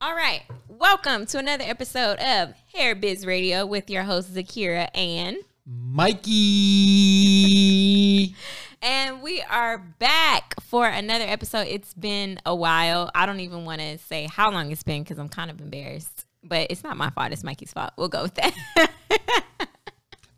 All right. Welcome to another episode of Hair Biz Radio with your host Zakira and Mikey. and we are back for another episode. It's been a while. I don't even want to say how long it's been because I'm kind of embarrassed. But it's not my fault. It's Mikey's fault. We'll go with that.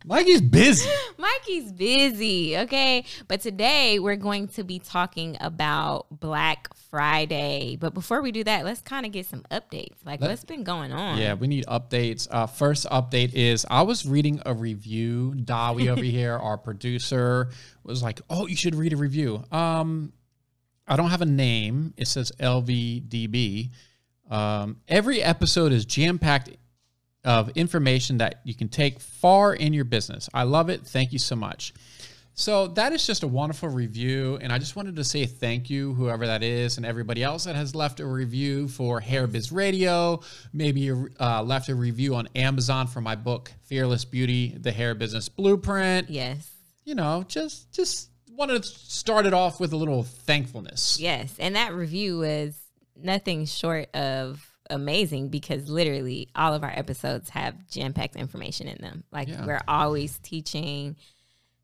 Mikey's busy. Mikey's busy, okay? But today we're going to be talking about Black Friday. But before we do that, let's kind of get some updates. Like, Let- what's been going on? Yeah, we need updates. Uh, first update is I was reading a review. Dawi over here, our producer, was like, "Oh, you should read a review." Um, I don't have a name. It says LVDB. Um, every episode is jam packed of information that you can take far in your business. I love it. Thank you so much. So that is just a wonderful review, and I just wanted to say thank you, whoever that is, and everybody else that has left a review for Hair Biz Radio. Maybe you uh, left a review on Amazon for my book Fearless Beauty: The Hair Business Blueprint. Yes. You know, just just wanted to start it off with a little thankfulness. Yes. And that review was nothing short of amazing because literally all of our episodes have jam packed information in them. Like Yeah. we're always teaching,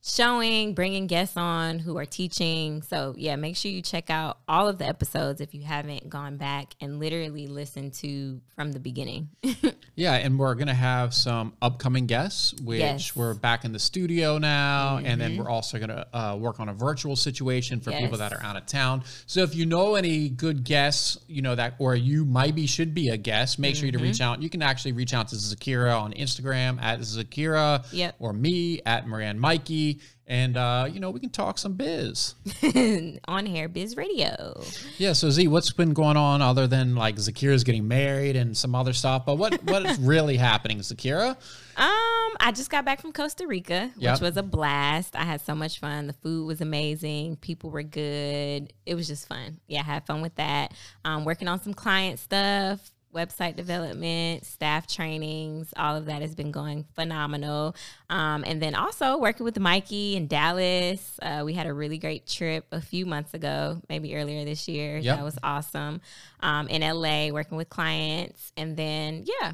showing, bringing guests on who are teaching. So, yeah, make sure you check out all of the episodes if you haven't gone back and literally listened to from the beginning. Yeah, and we're gonna have some upcoming guests, which Yes. we're back in the studio now, and then we're also gonna uh, work on a virtual situation for people that are out of town. So if you know any good guests, you know that, or you might be should be a guest, make sure you to reach out. You can actually reach out to Zakira on Instagram at Zakira, Yep. or me at Moran Mikey, and uh, you know we can talk some biz. on Hair Biz Radio. Yeah. So Z, what's been going on other than like Zakira's getting married and some other stuff? But what what is really happening, Zakira? Um, I just got back from Costa Rica, which Yep. was a blast. I had so much fun. The food was amazing. People were good. It was just fun. Yeah, I had fun with that. Um, working on some client stuff, website development, staff trainings. All of that has been going phenomenal. Um, and then also working with Mikey in Dallas. Uh, we had a really great trip a few months ago, maybe earlier this year. Yep. That was awesome. Um, in LA, working with clients, and then yeah.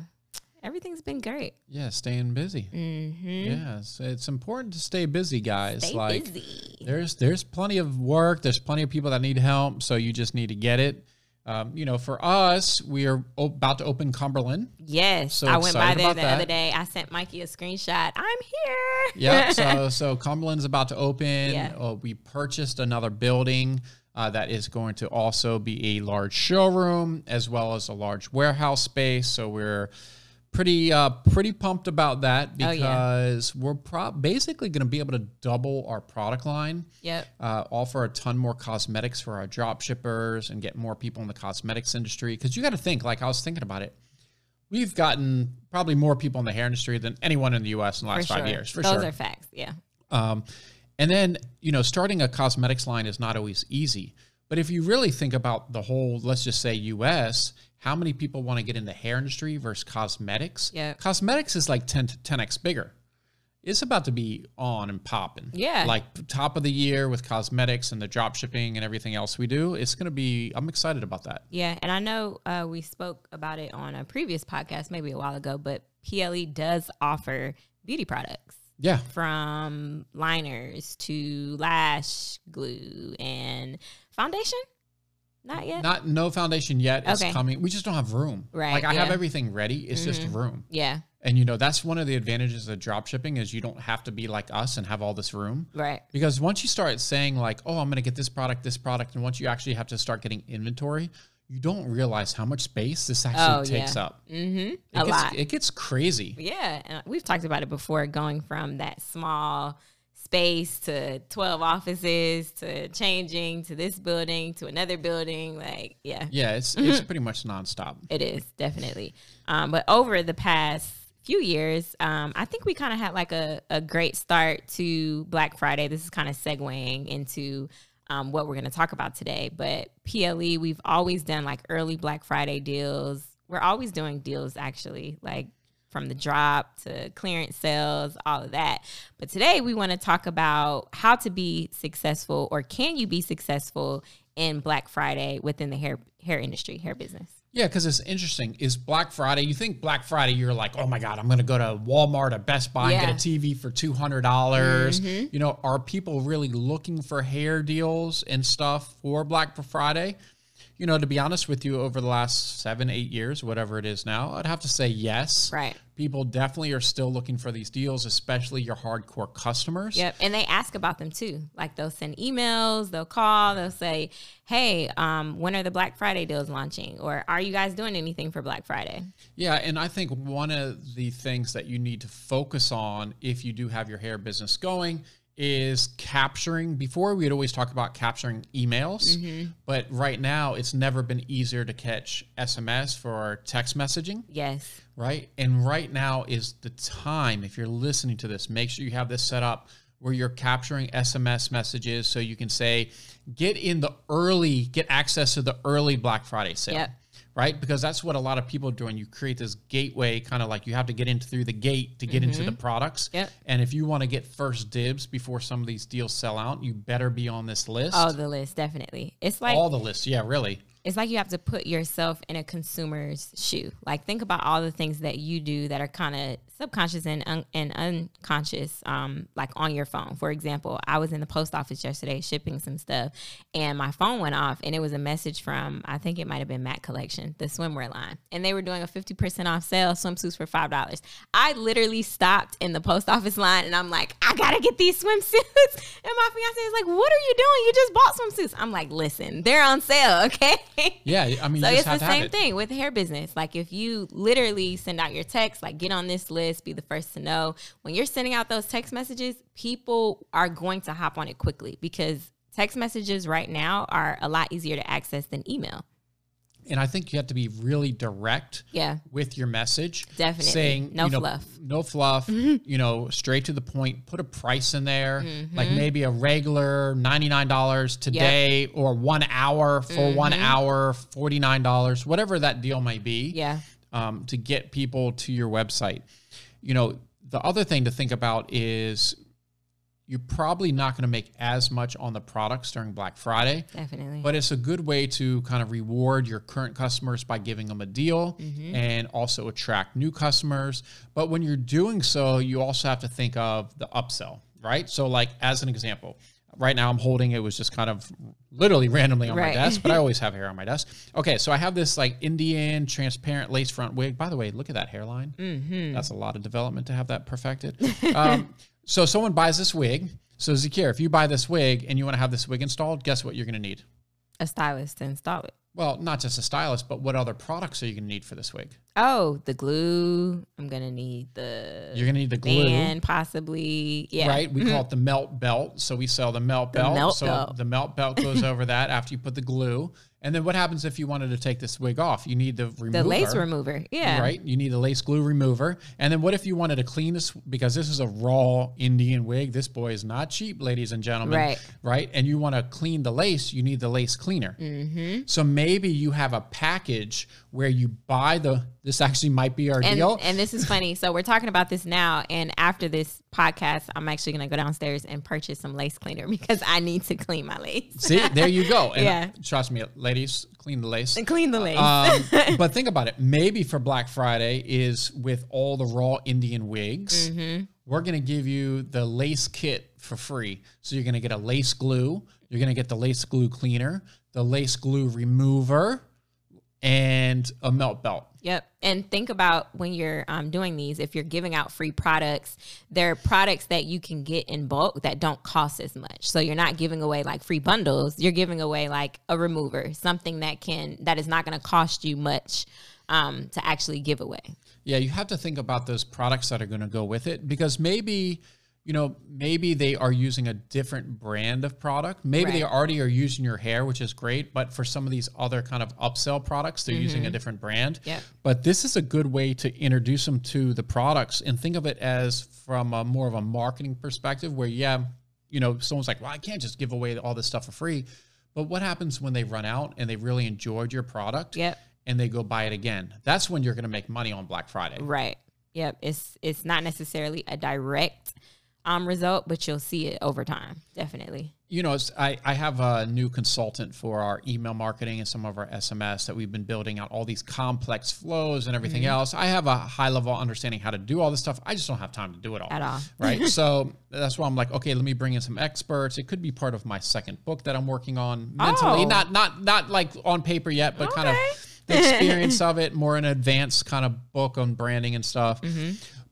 Everything's been great. Yeah, staying busy. Mm-hmm. Yeah, it's, it's important to stay busy, guys. Stay like busy. there's there's plenty of work. There's plenty of people that need help. So you just need to get it. Um, you know, for us, we are about to open Cumberland. Yes, So I went by there the that. other day. I sent Mikey a screenshot. I'm here. Yeah. so so Cumberland's about to open. Yeah. Uh, we purchased another building. Uh, that is going to also be a large showroom as well as a large warehouse space. So we're pretty uh, pretty pumped about that Oh, yeah. because we're pro- basically going to be able to double our product line. yep. uh, offer a ton more cosmetics for our drop shippers and get more people in the cosmetics industry. Because you got to think, like I was thinking about it, we've gotten probably more people in the hair industry than anyone in the U.S. in the last for five sure. years, for sure. Those sure. are facts. Yeah. Um, and then you know, starting a cosmetics line is not always easy. But if you really think about the whole, let's just say U.S., how many people want to get in the hair industry versus cosmetics? Yeah. Cosmetics is like 10 to 10x bigger. It's about to be on and popping. Yeah. Like top of the year with cosmetics and the drop shipping and everything else we do. It's going to be, I'm excited about that. Yeah, and I know uh, we spoke about it on a previous podcast, maybe a while ago, but PLE does offer beauty products Yeah. from liners to lash glue and foundation. Not yet. Not no foundation yet. It's Okay. coming. We just don't have room. Right, Like I have yeah. Mm-hmm. everything ready. It's just room. yeah. And you know, that's one of the advantages of drop shipping is you don't have to be like us and have all this room. Right. Because once you start saying like, "Oh, I'm going to get this product, this product," and once you actually have to start getting inventory, you don't realize how much space this actually Oh, takes yeah. up. Mm-hmm. It A gets, lot. It gets crazy. Yeah, and we've talked about it before going from that small space to 12 offices to changing to this building to another building like yeah, Yeah, it's it's pretty much nonstop. it is definitely. Um, but over the past few years um, i think we kind of had like a, a great start to black friday. This is kind of segueing into um, what we're going to talk about today. But ple we've always done like early black friday deals. We're always doing deals actually. Like from the drop to clearance sales, all of that. But today we want to talk about how to be successful or can you be successful in Black Friday within the hair hair industry, hair business. Yeah, because it's interesting. Is Black Friday? You think Black Friday? You're like, oh my god, I'm going to go to Walmart or Best Buy Yeah. and get a TV for two hundred dollars. Mm-hmm. You know, are people really looking for hair deals and stuff for Black Friday? You know, to be honest with you, over the last seven, eight years, whatever it is now, I'd have to say yes. Right. People definitely are still looking for these deals, especially your hardcore customers. Yep. And they ask about them too. Like they'll send emails, they'll call, they'll say, Hey, um, when are the Black Friday deals launching? Or are you guys doing anything for Black Friday? Yeah, and I think one of the things that you need to focus on if you do have your hair business going is capturing. Before we'd always talk about capturing emails, mm-hmm. but right now it's never been easier to catch SMS for text messaging, Yes. right? And right now is the time if you're listening to this, make sure you have this set up where you're capturing SMS messages so you can say get in the early get access to the early Black Friday sale Yep. Right? Because that's what a lot of people are doing. You create this gateway, kind of like you have to get in through the gate to get into the mm-hmm. products. Yep. And if you want to get first dibs before some of these deals sell out, you better be on this list. Oh, the list, definitely. It's like All the lists, yeah, really. It's like you have to put yourself in a consumer's shoe. Like think about all the things that you do that are kind of subconscious and un- and unconscious, um, like on your phone. For example, I was in the post office yesterday shipping some stuff, and my phone went off, and it was a message from I think it might have been Mac Collection, the swimwear line, and they were doing a fifty percent off sale swimsuits for five dollars. I literally stopped in the post office line, and I'm like, I gotta get these swimsuits, and my fiance is like, What are you doing? You just bought swimsuits. I'm like, Listen, they're on sale, okay. Yeah, I mean, So it's have the same it. thing with hair business. Like if you literally send out your text, like get on this list, be the first to know. When you're sending out those text messages, people are going to hop on it quickly because text messages right now are a lot easier to access than email. And I think you have to be really direct Yeah. with your message. Definitely. Saying No you know, fluff. Mm-hmm. No fluff. You know, straight to the point. Put a price in there, Mm-hmm. like maybe a regular ninety nine dollars today, or one hour for one Mm-hmm. hour, forty nine dollars, whatever that deal might be. Yeah. um, to get people to your website. You know, the other thing to think about is you're probably not going to make as much on the products during Black Friday, Definitely. but it's a good way to kind of reward your current customers by giving them a deal Mm-hmm. and also attract new customers. But when you're doing so, you also have to think of the upsell, right? So, like, as an example, right now I'm holding it was just kind of literally randomly on Right. my desk, but I always have hair on my desk. Okay, so I have this like Indian transparent lace front wig. By the way, look at that hairline. Mm-hmm. That's a lot of development to have that perfected. um, so someone buys this wig. So Zakir, if you buy this wig and you want to have this wig installed, guess what you're going to need? a stylist to install it. Well, not just a stylist, but what other products are you going to need for this wig? Oh, the glue. I'm gonna need the You're going to need the glue. And possibly. Yeah. Mm-hmm. Right, we call it the melt belt. So we sell the melt The belt. melt so belt. the melt belt goes over that after you put the glue. And then what happens if you wanted to take this wig off? You need the remover. The lace remover. Yeah. Right, you need a lace glue remover, and then what if you wanted to clean this because this is a raw Indian wig? This boy is not cheap, ladies and gentlemen. Right. right, and you want to clean the lace, you need the lace cleaner. Mm-hmm. So maybe you have a package where you buy the. This actually might be our and, deal. and this is funny. So we're talking about this now, and after this podcast, I'm actually gonna go downstairs and purchase some lace cleaner because I need to clean my lace See, there you go. And Yeah. trust me, ladies, clean the lace. and clean the lace. um, but think about it. Maybe for Black Friday is with all the raw Indian wigs, Mm-hmm. we're going to give you the lace kit for free. So you're going to get a lace glue, you're going to get the lace glue cleaner, the lace glue remover, and a melt belt. Yep. And think about when you're um, doing these, if you're giving out free products, they're products that you can get in bulk that don't cost as much. So you're not giving away like free bundles. You're giving away like a remover, something that can, that is not going to cost you much um, to actually give away. Yeah, you have to think about those products that are going to go with it because maybe, you know, maybe they are using a different brand of product. Maybe they already are using your hair, which is great, but for some of these other kind of upsell products, they're using a mm-hmm. different brand. Yep. But this is a good way to introduce them to the products and think of it as from a more of a marketing perspective where, yeah, you know, someone's like, well, I can't just give away all this stuff for free. But what happens when they run out and they really enjoyed your product Yep. and they go buy it again? That's when you're going to make money on Black Friday. Right. Yep. It's it's not necessarily a direct um result, but you'll see it over time. Definitely. you know, it's, I, I have a new consultant for our email marketing and some of our SMS that we've been building out all these complex flows and everything else. I have a high level understanding how to do all this stuff. I just don't have time to do it all. At all. right. so that's why I'm like, okay, let me bring in some experts. It could be part of my second book that I'm working on mentally, Oh. not not not like on paper yet, but kind of the experience of it, more an advanced kind of book on branding and stuff.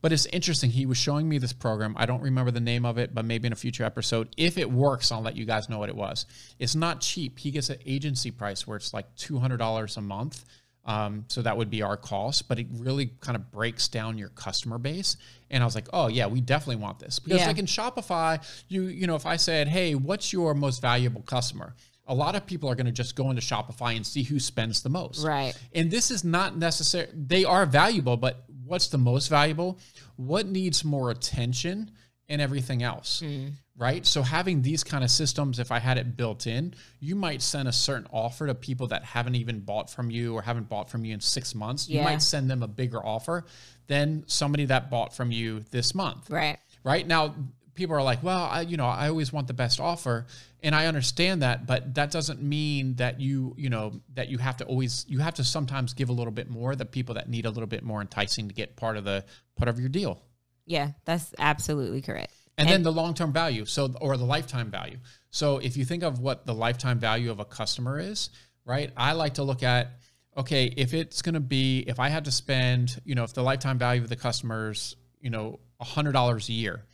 But it's interesting. He was showing me this program. I don't remember the name of it, but maybe in a future episode, if it works, I'll let you guys know what it was. It's not cheap. He gets an agency price where it's like two hundred dollars a month. Um, so that would be our cost, but it really kind of breaks down your customer base. And I was like, oh yeah, we definitely want this because Yeah. like in Shopify, you you know, if I said, hey, what's your most valuable customer? A lot of people are going to just go into Shopify and see who spends the most. Right. And this is not necessary. They are valuable, but what's the most valuable? What needs more attention and everything else? Hmm. Right. So having these kind of systems, if I had it built in, you might send a certain offer to people that haven't even bought from you or haven't bought from you in six months. You might send them a bigger offer than somebody that bought from you this month Right. right now people are like well I, you know i always want the best offer and i understand that but that doesn't mean that you you know that you have to always you have to sometimes give a little bit more the people that need a little bit more enticing to get part of the part of your deal Yeah, that's absolutely correct. and, then the long-term value so or the lifetime value so if you think of what the lifetime value of a customer is right i like to look at okay if it's going to be if i had to spend you know if the lifetime value of the customers you know $100 a year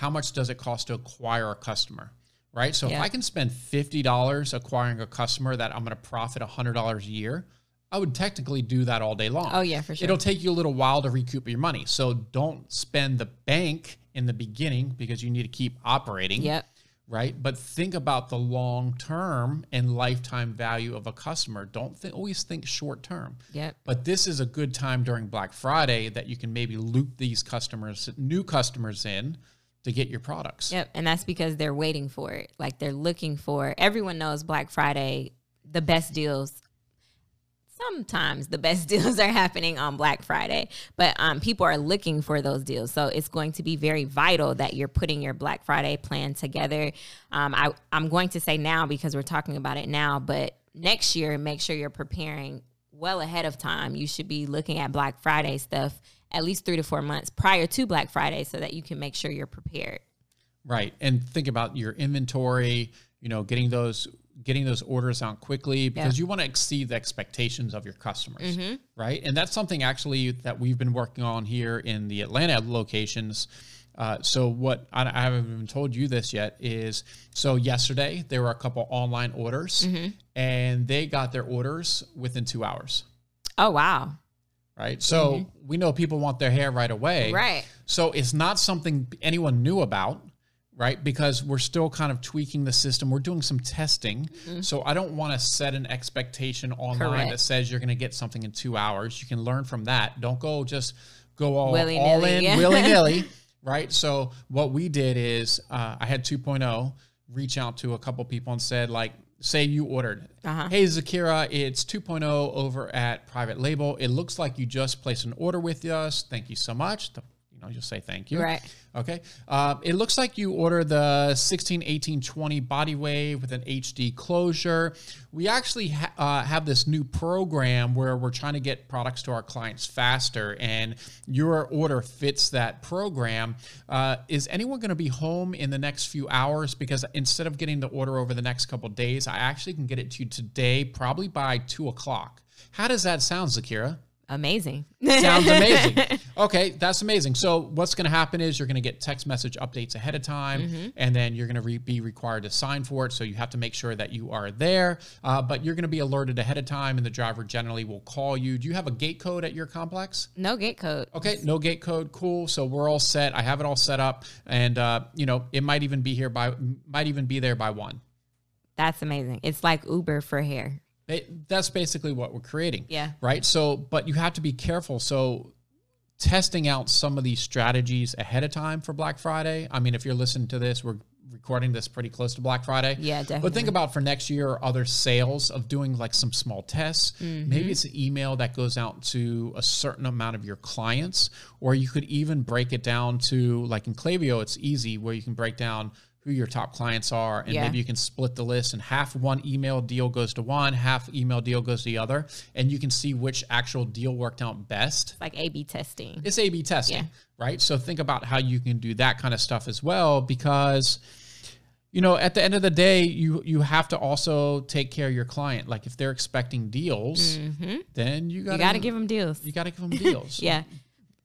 how much does it cost to acquire a customer right so if i can spend $50 acquiring a customer that i'm going to profit $100 a year i would technically do that all day long Oh yeah, for sure. It'll take you a little while to recoup your money. So don't spend the bank in the beginning because you need to keep operating. Yep. Right. But think about the long term and lifetime value of a customer. Don't th- always think short term. Yep. But this is a good time during Black Friday that you can maybe loop these customers, new customers in to get your products. Yep. And that's because they're waiting for it. Like they're looking for everyone knows Black Friday, the best deals. Sometimes the best deals are happening on Black Friday, but um, people are looking for those deals. So it's going to be very vital that you're putting your Black Friday plan together. Um, I, I'm going to say now because we're talking about it now, but next year, make sure you're preparing well ahead of time. You should be looking at Black Friday stuff at least three to four months prior to Black Friday so that you can make sure you're prepared. Right. And think about your inventory, you know, getting those getting those orders out quickly because you want to exceed the expectations of your customers. Right. And that's something actually that we've been working on here in the Atlanta locations. Uh, so what I, I haven't even told you this yet is so yesterday there were a couple online orders and they got their orders within two hours. Oh wow. Right. So we know people want their hair right away. Right. So it's not something anyone knew about, right? Because we're still kind of tweaking the system. We're doing some testing. So I don't want to set an expectation online Correct. that says you're going to get something in two hours. You can learn from that. Don't go just go all, all in yeah. willy nilly, right? So what we did is uh, I had 2.0 reach out to a couple people and said, like, say you ordered, Uh-huh. hey Zakira, it's 2.0 over at Private Label. It looks like you just placed an order with us. Thank you so much. The- you know, just say thank you. Right. Okay. Uh, it looks like you order the 16, 18, 20 body wave with an HD closure. We actually ha- uh, have this new program where we're trying to get products to our clients faster, and your order fits that program. Uh, is anyone going to be home in the next few hours? Because instead of getting the order over the next couple days, I actually can get it to you today, probably by two o'clock. How does that sound, Zakira? Amazing. Sounds amazing. Okay, that's amazing. So what's going to happen is you're going to get text message updates ahead of time, and then you're going to re- be required to sign for it. So you have to make sure that you are there. Uh, but you're going to be alerted ahead of time, and the driver generally will call you. Do you have a gate code at your complex? no gate code. Okay, no gate code. Cool. So we're all set. I have it all set up, and uh, you know it might even be here by might even be there by one. That's amazing. It's like Uber for hair. That's basically what we're creating. Yeah. Right. So, but you have to be careful. So, testing out some of these strategies ahead of time for Black Friday. I mean, if you're listening to this, we're recording this pretty close to Black Friday. Yeah, definitely. But think about for next year or other sales of doing like some small tests. Mm-hmm. Maybe it's an email that goes out to a certain amount of your clients, or you could even break it down to like in Klaviyo, it's easy where you can break down who your top clients are, and Yeah. maybe you can split the list and half one email deal goes to one, half email deal goes to the other, and you can see which actual deal worked out best. it's Like A B testing. It's A/B testing, Yeah. right? So think about how you can do that kind of stuff as well, because you know at the end of the day, you you have to also take care of your client. Like if they're expecting deals, then Mm-hmm. You got to give them deals. you got to give them deals. Yeah.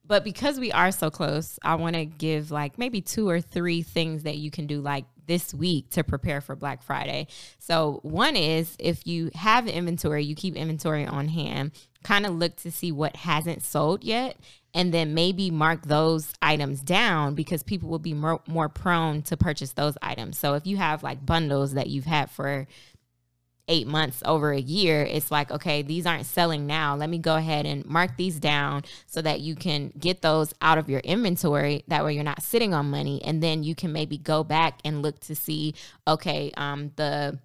But because we are so close, I want to give like maybe two or three things that you can do like this week to prepare for Black Friday. So, one is if you have inventory, you keep inventory on hand, kind of look to see what hasn't sold yet, and then maybe mark those items down because people will be more, more prone to purchase those items. So, if you have like bundles that you've had for eight months over a year, it's like, okay, these aren't selling now. Let me go ahead and mark these down so that you can get those out of your inventory. That way you're not sitting on money. And then you can maybe go back and look to see, okay, um, the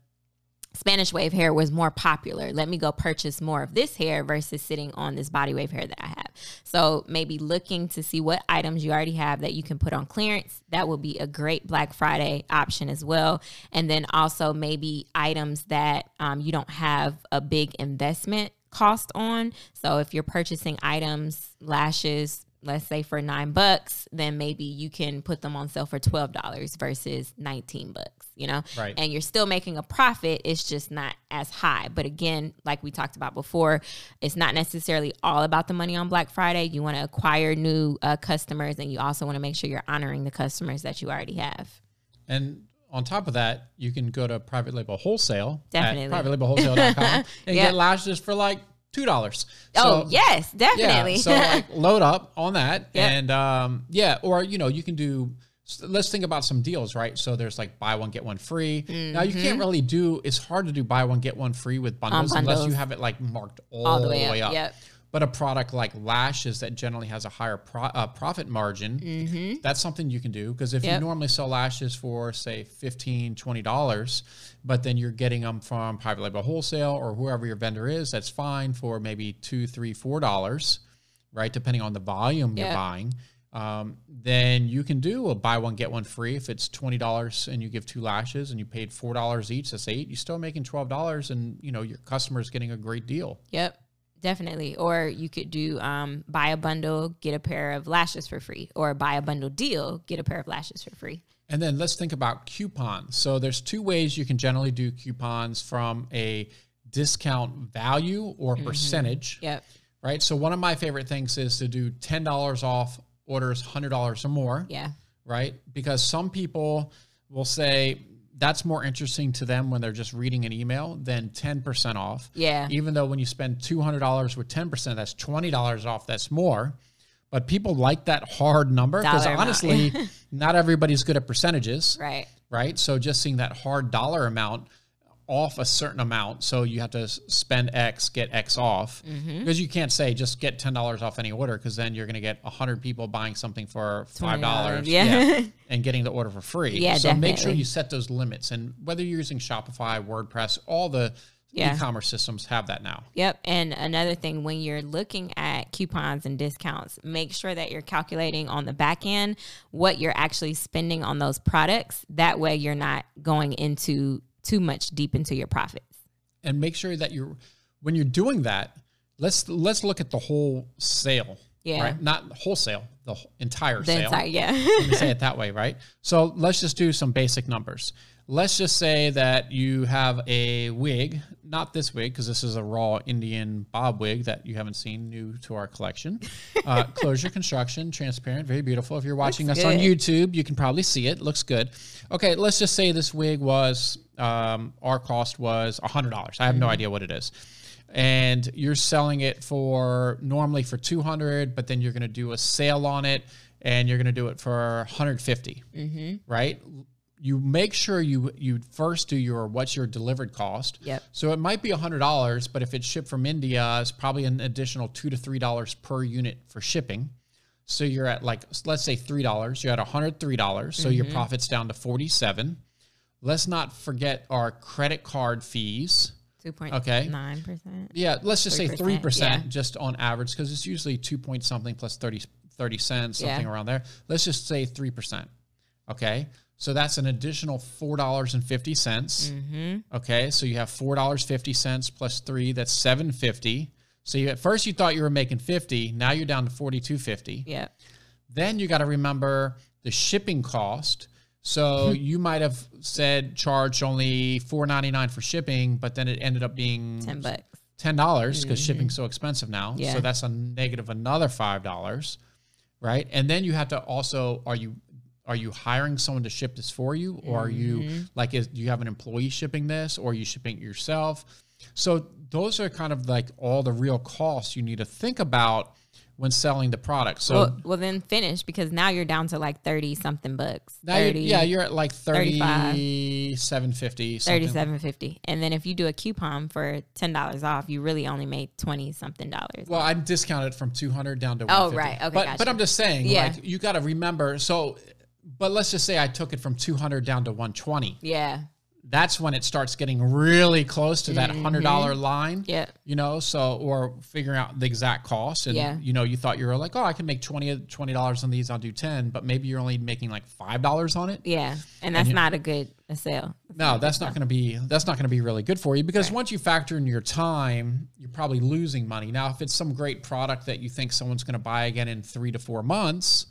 Spanish wave hair was more popular. Let me go purchase more of this hair versus sitting on this body wave hair that I have. So maybe looking to see what items you already have that you can put on clearance. That would be a great Black Friday option as well. And then also maybe items that um, you don't have a big investment cost on. So if you're purchasing items, lashes, let's say for nine bucks, then maybe you can put them on sale for twelve dollars versus nineteen bucks. You know, Right. and you're still making a profit. It's just not as high. But again, like we talked about before, it's not necessarily all about the money on Black Friday. You want to acquire new uh, customers, and you also want to make sure you're honoring the customers that you already have. And on top of that, you can go to private label wholesale Definitely. at privatelabelwholesale.com and Yeah. get lashes for like two dollars. oh yes, yeah. definitely. So like load up on that, Yep. and um, yeah, or you know you can do. Let's think about some deals, right? So there's like buy one get one free. Now you can't really do. It's hard to do buy one get one free with bundles, unless you have it like marked all, All the way up, yep. But a product like lashes that generally has a higher pro, uh, profit margin, that's something you can do. Because if you Mm-hmm. Normally sell lashes for, say, $15, $20, but then you're getting them from private label wholesale or whoever your vendor is, that's fine for maybe two, three, four dollars, right? Depending on the volume you're buying. Um, then you can do a buy one, get one free. If it's $20 and you give two lashes and you paid $4 each, that's eight, you're still making $12 and, you know, your customer is getting a great deal. Yep, definitely. Or you could do um, buy a bundle, get a pair of lashes for free, or buy a bundle deal, get a pair of lashes for free. And then let's think about coupons. So there's two ways you can generally do coupons from a discount value or percentage, Yep. right? So one of my favorite things is to do $10 off orders $100 or more, Yeah. right? Because some people will say that's more interesting to them when they're just reading an email than 10% off. Yeah. Even though when you spend $200 with 10%, that's $20 off, that's more. But people like that hard number because honestly, not everybody's good at percentages Right. right? So just seeing that hard dollar amount off a certain amount, so you have to spend X, get X off, Mm-hmm. because you can't say just get ten dollars off any order, because then you're going to get hundred people buying something for five dollars, $20, yeah. and getting the order for free. Yeah, so make sure you set those limits, and whether you're using Shopify, WordPress, all the Yeah. e-commerce systems have that now. Yep. And another thing, when you're looking at coupons and discounts, make sure that you're calculating on the back end what you're actually spending on those products. That way, you're not going into too much deep into your profits. and make sure that you're when you're doing that let's let's look at the whole sale Yeah. right not wholesale the entire The sale entire, yeah. let me say it that way right so let's just do some basic numbers let's just say that you have a wig not this wig because this is a raw indian bob wig that you haven't seen new to our collection. Uh, closure construction transparent very beautiful. If you're watching us on youtube you can probably see it. Looks good. Okay let's just say this wig was um, our cost was $100 i have no idea what it is. And you're selling it for normally for 200 but then you're going to do a sale on it and you're going to do it for 150 right you make sure you you first do your what's your delivered cost Yep. so it might be $100 but if it's shipped from india it's probably an additional 2 to 3 dollars per unit for shipping so you're at like let's say three dollars. You're at 103. dollars So your mm-hmm. profit's down to 47. Let's not forget our credit card fees. 2.9%. Yeah, let's just say 3%, three percent just on average because it's usually two point something plus 30, 30 cents, Yeah. something around there. Let's just say three percent. Okay. So that's an additional four dollars and fifty cents. Mm-hmm. Okay, so you have four dollars fifty cents plus three. That's seven fifty. So you, at first you thought you were making fifty. Now you're down to forty two fifty. Yeah. Then you got to remember the shipping cost. So you might have said charge only four ninety nine for shipping, but then it ended up being Ten bucks. ten dollars because mm-hmm. shipping's so expensive now. Yeah. So that's a negative another five dollars, right? And then you have to also are you are you hiring someone to ship this for you, or are you mm-hmm. like is do you have an employee shipping this, or are you shipping it yourself? So those are kind of like all the real costs you need to think about when selling the product. So Well, well, then finish because now you're down to like thirty something bucks. now you're, 30, yeah, you're at like 35. 3750 something. thirty-seven fifty, and then if you do a coupon for ten dollars off, you really only made twenty something dollars. Well, I'm discounted from 200 down to Oh, 150. right. Okay, But, gotcha. but I'm just saying, Yeah. like, you got to remember. So, but let's just say I took it from 200 down to 120. yeah, That's when it starts getting really close to that $100 line. Mm-hmm. yeah, You know, so, or figuring out the exact cost. And, Yeah. you know, you thought you were like, oh, I can make 20 $20 on these, I'll do 10, but maybe you're only making like $5 on it. yeah, and that's not a good a sale. No, that's not going to be that's not going to be really good for you because once you factor in your time, you're probably losing money. Now, if it's some great product that you think someone's going to buy again in 3 to 4 months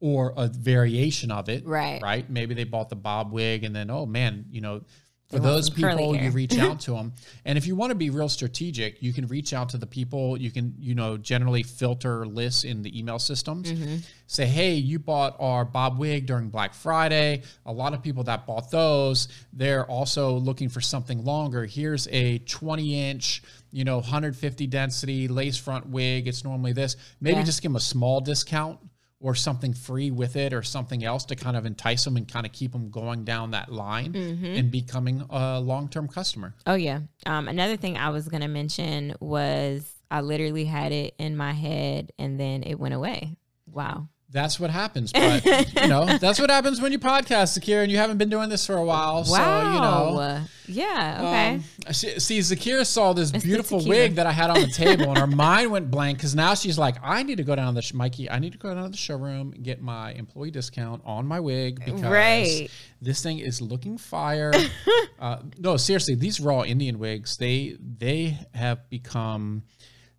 or a variation of it, Right. Right? Maybe they bought the bob wig and then oh man, you know, for want those people you reach out to them. And if you want to be real strategic, you can reach out to the people, you can, you know, generally filter lists in the email systems. Mm-hmm. Say, "Hey, you bought our bob wig during Black Friday. A lot of people that bought those, they're also looking for something longer. Here's a 20 inch, you know, 150 density lace front wig. It's normally this. Maybe Yeah. just give them a small discount or something free with it or something else to kind of entice them and kind of keep them going down that line Mm-hmm. and becoming a long-term customer. Oh yeah. Um, another thing I was gonna mention was I literally had it in my head and then it went away. Wow. That's what happens, but you know, that's what happens when you podcast, Zakir, and you haven't been doing this for a while. Wow. So, you know, yeah. Okay. Um, see, see, Zakira saw this Mr. beautiful wig that I had on the table, and her mind went blank because now she's like, "I need to go down to the sh- Mikey. I need to go down to the showroom and get my employee discount on my wig because Right. this thing is looking fire." uh, no, seriously, these raw Indian wigs they they have become.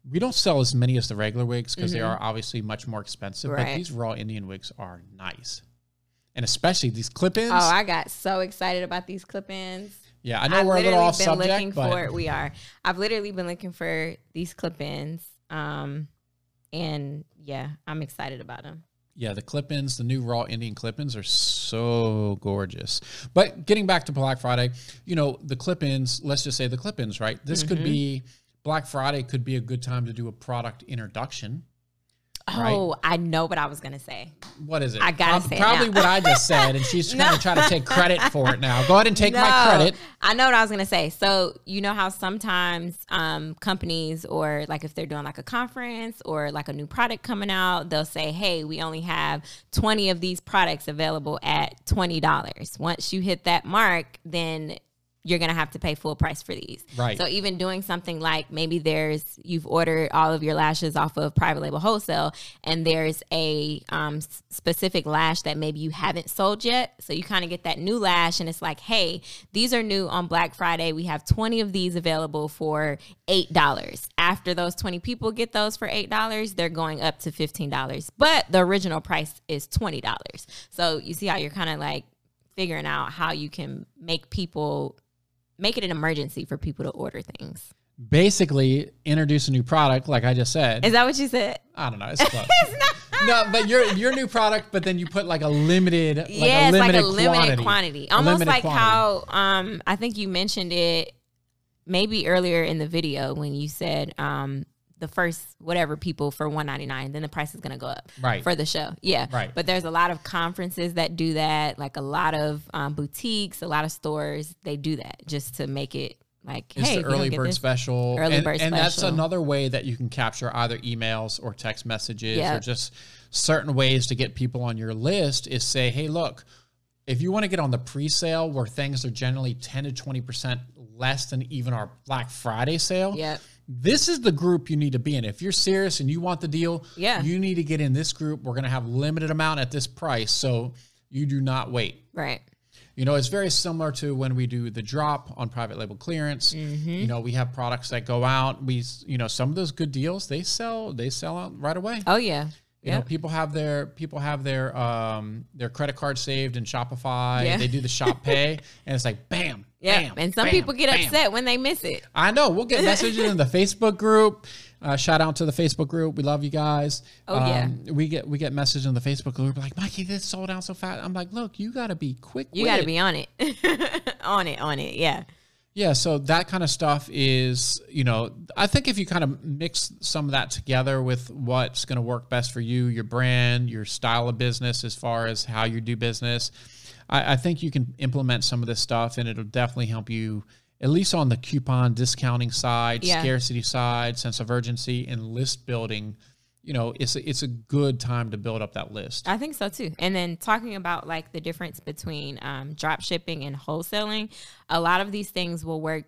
We don't sell as many as the regular wigs because they are obviously much more expensive. But Mm-hmm. These raw Indian wigs are nice, and especially these clip-ins. oh, I got so excited about these clip-ins. yeah, I know I've we're a little off been subject, looking but for we are. I've literally been looking for these clip-ins. Um, and yeah, I'm excited about them. Yeah, the clip-ins, the new raw Indian clip-ins are so gorgeous. But getting back to Black Friday, you know, the clip-ins, let's just say the clip-ins, right? This could be Black Friday could be a good time to do a product introduction. Right. Oh, I know what I was gonna say. What is it? I gotta Prob- say it probably what I just said, and she's going to try to take credit for it now. Go ahead and take my credit. I know what I was gonna say. So you know how sometimes um, companies or like if they're doing like a conference or like a new product coming out, they'll say, "Hey, we only have twenty of these products available at twenty dollars. Once you hit that mark, then." You're gonna have to pay full price for these. Right. So even doing something like maybe there's you've ordered all of your lashes off of private label wholesale, and there's a um, specific lash that maybe you haven't sold yet. So you kind of get that new lash, and it's like, hey, these are new on Black Friday. We have 20 of these available for eight dollars. After those 20 people get those for eight dollars, they're going up to fifteen dollars. But the original price is twenty dollars. So you see how you're kind of like figuring out how you can make people make it an emergency for people to order things. Basically, introduce a new product, like I just said. Is that what you said? I don't know. It's close. no, but your your new product, but then you put like a limited, like yeah, a it's like limited a limited quantity. quantity. Almost limited like quantity. how um I think you mentioned it maybe earlier in the video when you said um the first whatever people for 199 then the price is going to go up Right. for the show yeah Right. but there's a lot of conferences that do that like a lot of um, boutiques a lot of stores they do that just to make it like It's hey the if you don't early bird special. Early and, bird and that's another way that you can capture either emails or text messages Yeah. or just certain ways to get people on your list is say, hey, look, if you want to get on the pre-sale where things are generally 10 to 20% less than even our Black Friday sale, Yep. This is the group you need to be in. If you're serious and you want the deal, Yeah. you need to get in this group. We're going to have limited amount at this price. So you do not wait. right You know, it's very similar to when we do the drop on private label clearance. Mm-hmm. You know, we have products that go out. We, you know, some of those good deals they sell. They sell out right away. Oh yeah. You know, people have their people have their um their credit card saved in Shopify. Yeah. They do the shop pay, and it's like bam, Yeah. bam, and some bam, people get bam. upset when they miss it. I know. We'll get messages in the Facebook group. Uh, shout out to the Facebook group. We love you guys. Oh, yeah. We get we get messages in the Facebook group like, Mikey, this sold out so fast. I'm like, look, you got to be quick. You got to be on it. on it, on it. Yeah. Yeah, so that kind of stuff is, you know, I think if you kind of mix some of that together with what's going to work best for you, your brand, your style of business, as far as how you do business, I, I think you can implement some of this stuff and it'll definitely help you, at least on the coupon discounting side, Yeah. scarcity side, sense of urgency, and list building. You know, it's a, it's a good time to build up that list. I think so too. And then talking about like the difference between um, drop shipping and wholesaling, a lot of these things will work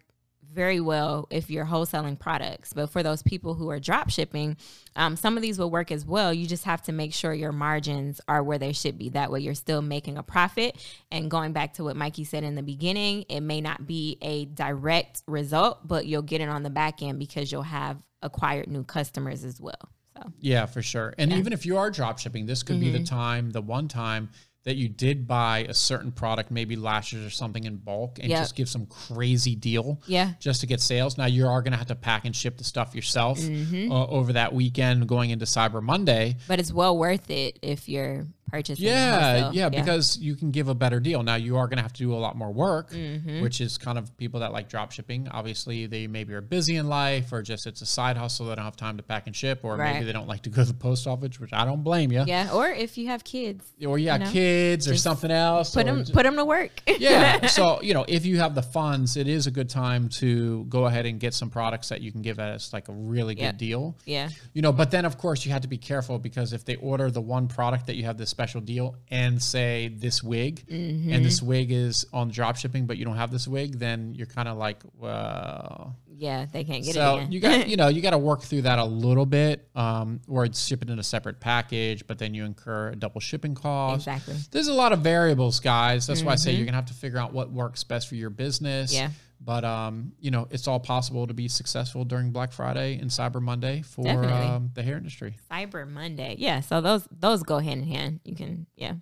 very well if you're wholesaling products. But for those people who are drop shipping, um, some of these will work as well. You just have to make sure your margins are where they should be. That way, you're still making a profit. And going back to what Mikey said in the beginning, it may not be a direct result, but you'll get it on the back end because you'll have acquired new customers as well. So, Yeah, for sure. And even if you are drop shipping, this could be Mm-hmm. the time, the one time that you did buy a certain product, maybe lashes or something in bulk, and Yep. just give some crazy deal yeah. just to get sales. Now you are going to have to pack and ship the stuff yourself Mm-hmm. uh, over that weekend going into Cyber Monday. But it's well worth it if you're purchasing. Yeah, wholesale. yeah, because you can give a better deal. Now you are going to have to do a lot more work, Mm-hmm. which is kind of people that like drop shipping. Obviously, they maybe are busy in life, or just it's a side hustle. They don't have time to pack and ship, or Right. maybe they don't like to go to the post office, which I don't blame you. yeah. Or if you have kids, or yeah, know, kids or something else. put them put them to work. yeah. So you know, if you have the funds, it is a good time to go ahead and get some products that you can give as like a really good Yeah. deal. yeah. You know, but then of course you have to be careful because if they order the one product that you have this special deal and say this wig, Mm-hmm. and this wig is on drop shipping, but you don't have this wig, then you're kind of like, well, Yeah. They can't get so it. in. you got you know you got to work through that a little bit, um, or it's ship it in a separate package, but then you incur a double shipping cost. exactly. There's a lot of variables, guys. That's why I say you're gonna have to figure out what works best for your business. Mm-hmm. Yeah. But um, you know, it's all possible to be successful during Black Friday and Cyber Monday for um, the hair industry. Cyber Monday. Yeah. So those those go hand in hand. You can yeah.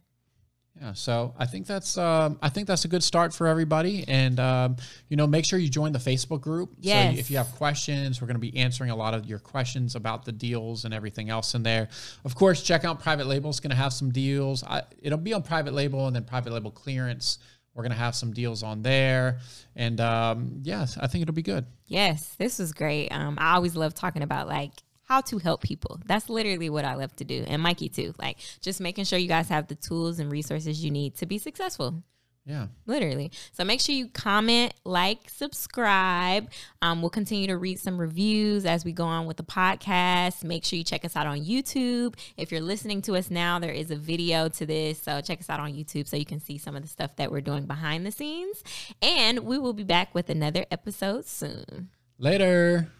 Yeah, so I think that's um, I think that's a good start for everybody, and um, you know, make sure you join the Facebook group. Yes. So if you have questions, we're going to be answering a lot of your questions about the deals and everything else in there. Of course, check out Private Label. It's going to have some deals. I, it'll be on Private Label and then Private Label Clearance. We're going to have some deals on there, and um, yes, I think it'll be good. Yes, this was great. Um, I always love talking about like how to help people. That's literally what I love to do, and Mikey too. Like just making sure you guys have the tools and resources you need to be successful. Yeah. literally. So make sure you comment, like, subscribe. Um, we'll continue to read some reviews as we go on with the podcast. Make sure you check us out on YouTube. If you're listening to us now, there is a video to this. So check us out on YouTube so you can see some of the stuff that we're doing behind the scenes. And we will be back with another episode soon. Later.